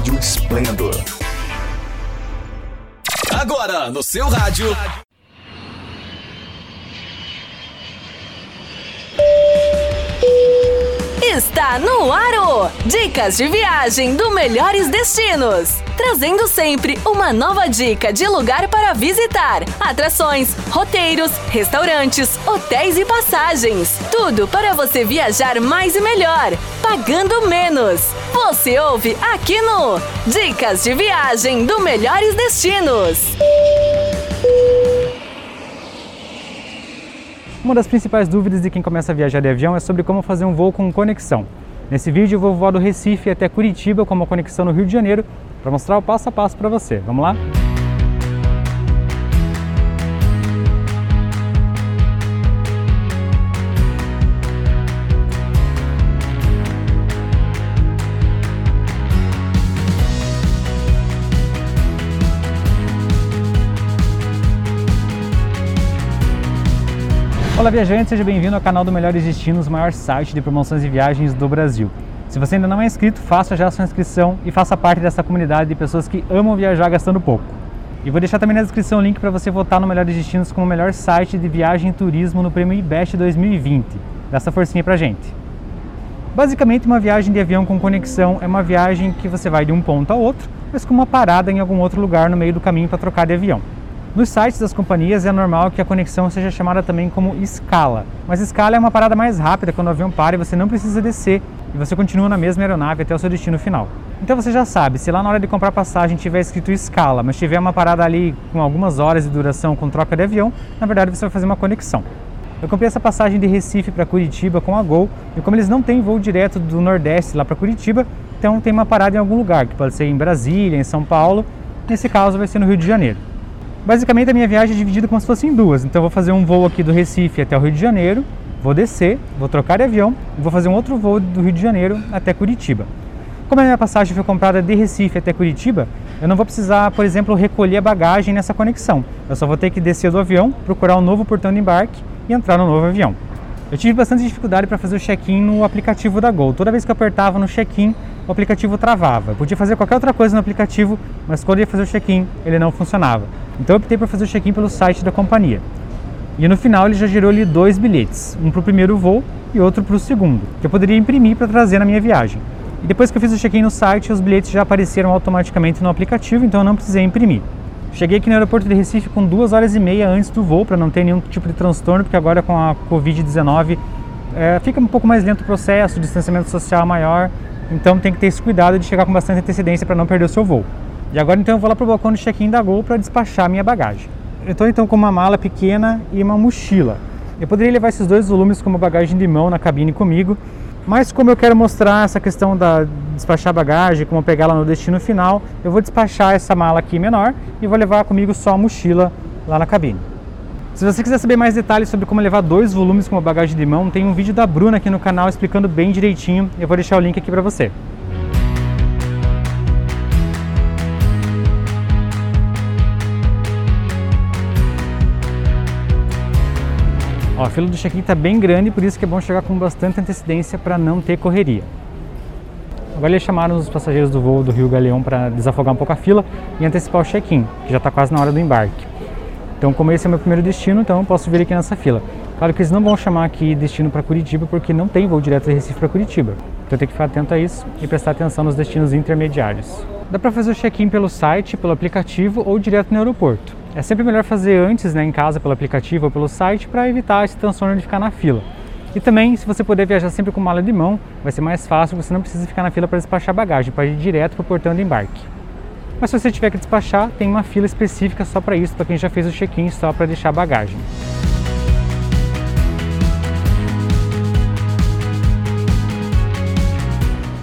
Rádio Esplendor. Agora, no seu rádio. Está no Aro! Dicas de viagem do Melhores Destinos. Trazendo sempre uma nova dica de lugar para visitar, atrações, roteiros, restaurantes, hotéis e passagens. Tudo para você viajar mais e melhor, pagando menos. Você ouve aqui no Dicas de Viagem do Melhores Destinos. Uma das principais dúvidas de quem começa a viajar de avião é sobre como fazer um voo com conexão. Nesse vídeo eu vou voar do Recife até Curitiba com uma conexão no Rio de Janeiro para mostrar o passo a passo para você. Vamos lá? Olá viajante, seja bem-vindo ao canal do Melhores Destinos, maior site de promoções de viagens do Brasil. Se você ainda não é inscrito, faça já sua inscrição e faça parte dessa comunidade de pessoas que amam viajar gastando pouco. E vou deixar também na descrição o link para você votar no Melhores Destinos como o melhor site de viagem e turismo no prêmio IBEST 2020. Dá essa forcinha pra gente. Basicamente, uma viagem de avião com conexão é uma viagem que você vai de um ponto a outro, mas com uma parada em algum outro lugar no meio do caminho para trocar de avião. Nos sites das companhias é normal que a conexão seja chamada também como escala, mas escala é uma parada mais rápida quando o avião para e você não precisa descer e você continua na mesma aeronave até o seu destino final. Então você já sabe, se lá na hora de comprar passagem tiver escrito escala, mas tiver uma parada ali com algumas horas de duração com troca de avião, na verdade você vai fazer uma conexão. Eu comprei essa passagem de Recife para Curitiba com a Gol e como eles não têm voo direto do Nordeste lá para Curitiba, então tem uma parada em algum lugar, que pode ser em Brasília, em São Paulo, nesse caso vai ser no Rio de Janeiro. Basicamente a minha viagem é dividida como se fosse em duas. Então eu vou fazer um voo aqui do Recife até o Rio de Janeiro, vou descer, vou trocar de avião e vou fazer um outro voo do Rio de Janeiro até Curitiba. Como a minha passagem foi comprada de Recife até Curitiba, eu não vou precisar, por exemplo, recolher a bagagem nessa conexão. Eu só vou ter que descer do avião, procurar um novo portão de embarque e entrar no novo avião. Eu tive bastante dificuldade para fazer o check-in no aplicativo da Gol. Toda vez que eu apertava no check-in, o aplicativo travava. Eu podia fazer qualquer outra coisa no aplicativo, mas quando eu ia fazer o check-in, ele não funcionava. Então eu optei por fazer o check-in pelo site da companhia. E no final ele já gerou ali dois bilhetes, um para o primeiro voo e outro para o segundo, que eu poderia imprimir para trazer na minha viagem. E depois que eu fiz o check-in no site, os bilhetes já apareceram automaticamente no aplicativo, então eu não precisei imprimir. Cheguei aqui no aeroporto de Recife com duas horas e meia antes do voo, para não ter nenhum tipo de transtorno, porque agora com a Covid-19 é, fica um pouco mais lento o processo, o distanciamento social maior, então tem que ter esse cuidado de chegar com bastante antecedência para não perder o seu voo. E agora então eu vou lá para o balcão de check-in da Gol para despachar minha bagagem. Eu estou então com uma mala pequena e uma mochila. Eu poderia levar esses dois volumes como bagagem de mão na cabine comigo, mas como eu quero mostrar essa questão da despachar bagagem, como pegar ela no destino final, eu vou despachar essa mala aqui menor e vou levar comigo só a mochila lá na cabine. Se você quiser saber mais detalhes sobre como levar dois volumes com uma bagagem de mão, tem um vídeo da Bruna aqui no canal explicando bem direitinho. Eu vou deixar o link aqui para você. Ó, a fila do check-in está bem grande, por isso que é bom chegar com bastante antecedência para não ter correria. Agora eles chamaram os passageiros do voo do Rio Galeão para desafogar um pouco a fila e antecipar o check-in, que já está quase na hora do embarque. Então, como esse é meu primeiro destino, então eu posso vir aqui nessa fila. Claro que eles não vão chamar aqui destino para Curitiba, porque não tem voo direto de Recife para Curitiba. Então, tenho que ficar atento a isso e prestar atenção nos destinos intermediários. Dá para fazer o check-in pelo site, pelo aplicativo ou direto no aeroporto. É sempre melhor fazer antes, né, em casa, pelo aplicativo ou pelo site, para evitar esse transtorno de ficar na fila. E também, se você puder viajar sempre com mala de mão, vai ser mais fácil, você não precisa ficar na fila para despachar bagagem, pode ir direto para o portão de embarque. Mas se você tiver que despachar, tem uma fila específica só para isso, para quem já fez o check-in, só para deixar bagagem.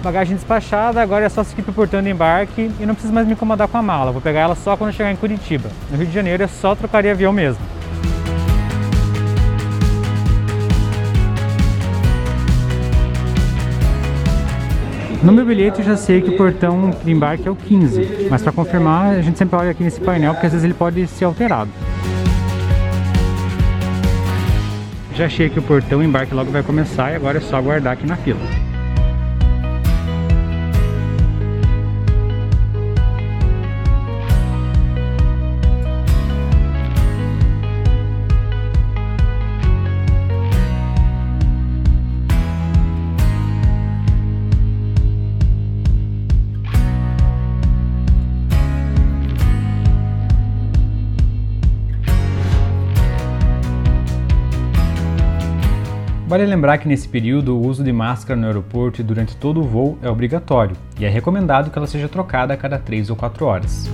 Bagagem despachada, agora é só seguir para o portão de embarque e não preciso mais me incomodar com a mala, vou pegar ela só quando chegar em Curitiba. No Rio de Janeiro é só trocar de avião mesmo. No meu bilhete eu já sei que o portão de embarque é o 15, mas para confirmar a gente sempre olha aqui nesse painel porque às vezes ele pode ser alterado. Já achei que o portão embarque logo vai começar e agora é só aguardar aqui na fila. Vale lembrar que nesse período o uso de máscara no aeroporto e durante todo o voo é obrigatório e é recomendado que ela seja trocada a cada 3 ou 4 horas.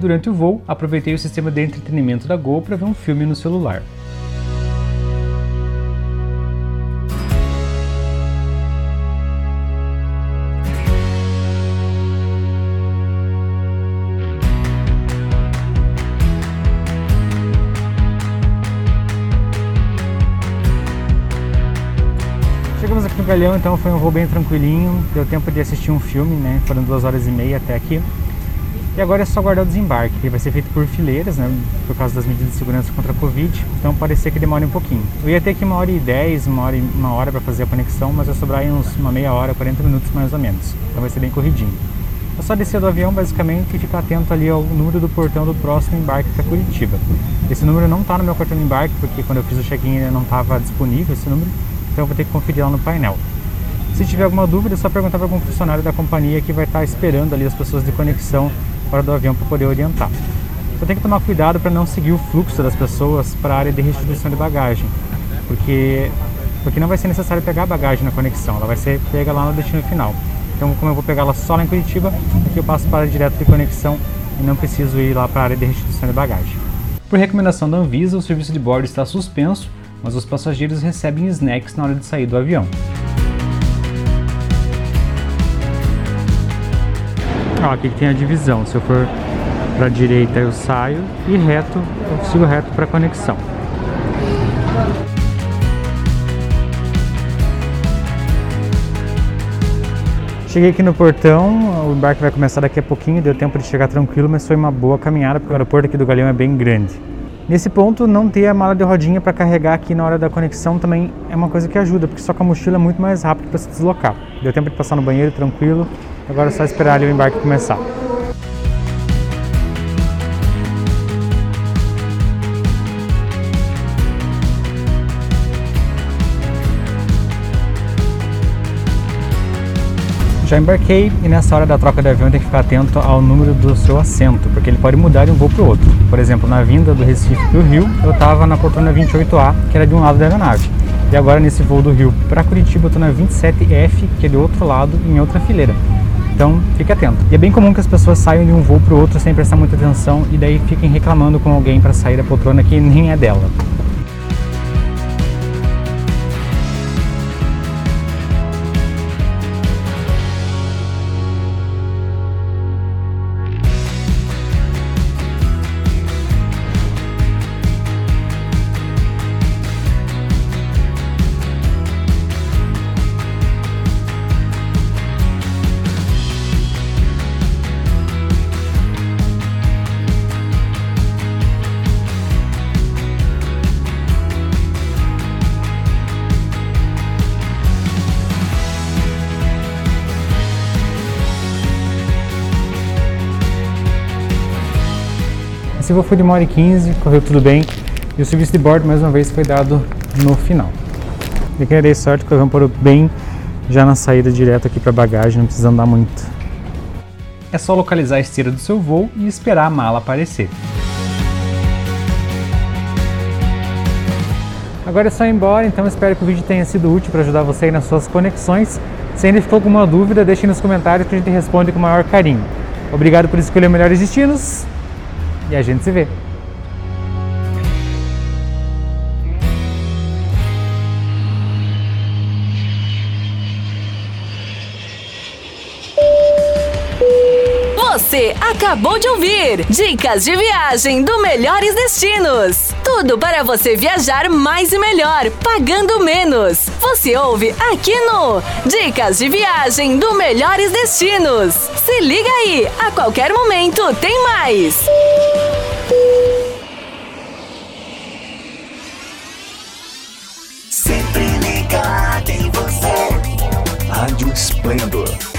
Durante o voo, aproveitei o sistema de entretenimento da Gol para ver um filme no celular. Galeão, então foi um voo bem tranquilinho, deu tempo de assistir um filme, né? Foram duas horas e meia até aqui. E agora é só guardar o desembarque, que vai ser feito por fileiras, né? Por causa das medidas de segurança contra a Covid, então pode ser que demore um pouquinho. Eu ia ter aqui uma hora e dez, uma hora, uma hora para fazer a conexão, mas vai sobrar aí uns uma meia hora, 40 minutos mais ou menos. Então vai ser bem corridinho. É só descer do avião basicamente e ficar atento ali ao número do portão do próximo embarque para Curitiba. Esse número não está no meu cartão de embarque, porque quando eu fiz o check-in não estava disponível esse número então vou ter que conferir lá no painel. Se tiver alguma dúvida, é só perguntar para algum funcionário da companhia que vai estar esperando ali as pessoas de conexão fora do avião para poder orientar. Só tem que tomar cuidado para não seguir o fluxo das pessoas para a área de restituição de bagagem, porque, porque não vai ser necessário pegar a bagagem na conexão, ela vai ser pega lá no destino final. Então, como eu vou pegar ela só lá em Curitiba, aqui eu passo para direto de conexão e não preciso ir lá para a área de restituição de bagagem. Por recomendação da Anvisa, o serviço de bordo está suspenso mas os passageiros recebem snacks na hora de sair do avião. Ó, aqui tem a divisão. Se eu for para a direita eu saio e reto eu sigo reto para a conexão. Cheguei aqui no portão, o embarque vai começar daqui a pouquinho, deu tempo de chegar tranquilo, mas foi uma boa caminhada porque o aeroporto aqui do Galeão é bem grande. Nesse ponto, não ter a mala de rodinha para carregar aqui na hora da conexão também é uma coisa que ajuda, porque só com a mochila é muito mais rápido para se deslocar. Deu tempo de passar no banheiro tranquilo, agora é só esperar ali o embarque começar. Já embarquei e nessa hora da troca de avião tem que ficar atento ao número do seu assento, porque ele pode mudar de um voo para o outro. Por exemplo, na vinda do Recife para o Rio, eu estava na poltrona 28A, que era de um lado da aeronave. E agora nesse voo do Rio para Curitiba eu estou na 27F, que é do outro lado, em outra fileira. Então fique atento. E é bem comum que as pessoas saiam de um voo para o outro sem prestar muita atenção e daí fiquem reclamando com alguém para sair da poltrona que nem é dela. Esse voo foi de 1 hora e 15, correu tudo bem. E o serviço de bordo, mais uma vez, foi dado no final. Dar sorte que o avião parou bem já na saída direto aqui para bagagem, não precisa andar muito. É só localizar a esteira do seu voo e esperar a mala aparecer. Agora é só ir embora, então espero que o vídeo tenha sido útil para ajudar você aí nas suas conexões. Se ainda ficou com alguma dúvida, deixe nos comentários que a gente responde com o maior carinho. Obrigado por escolher melhores destinos e a gente se vê. Você acabou de ouvir Dicas de Viagem do Melhores Destinos. Tudo para você viajar mais e melhor, pagando menos. Você ouve aqui no Dicas de Viagem do Melhores Destinos. Se liga aí, a qualquer momento tem mais. Sempre ligado em você. Rádio Esplendor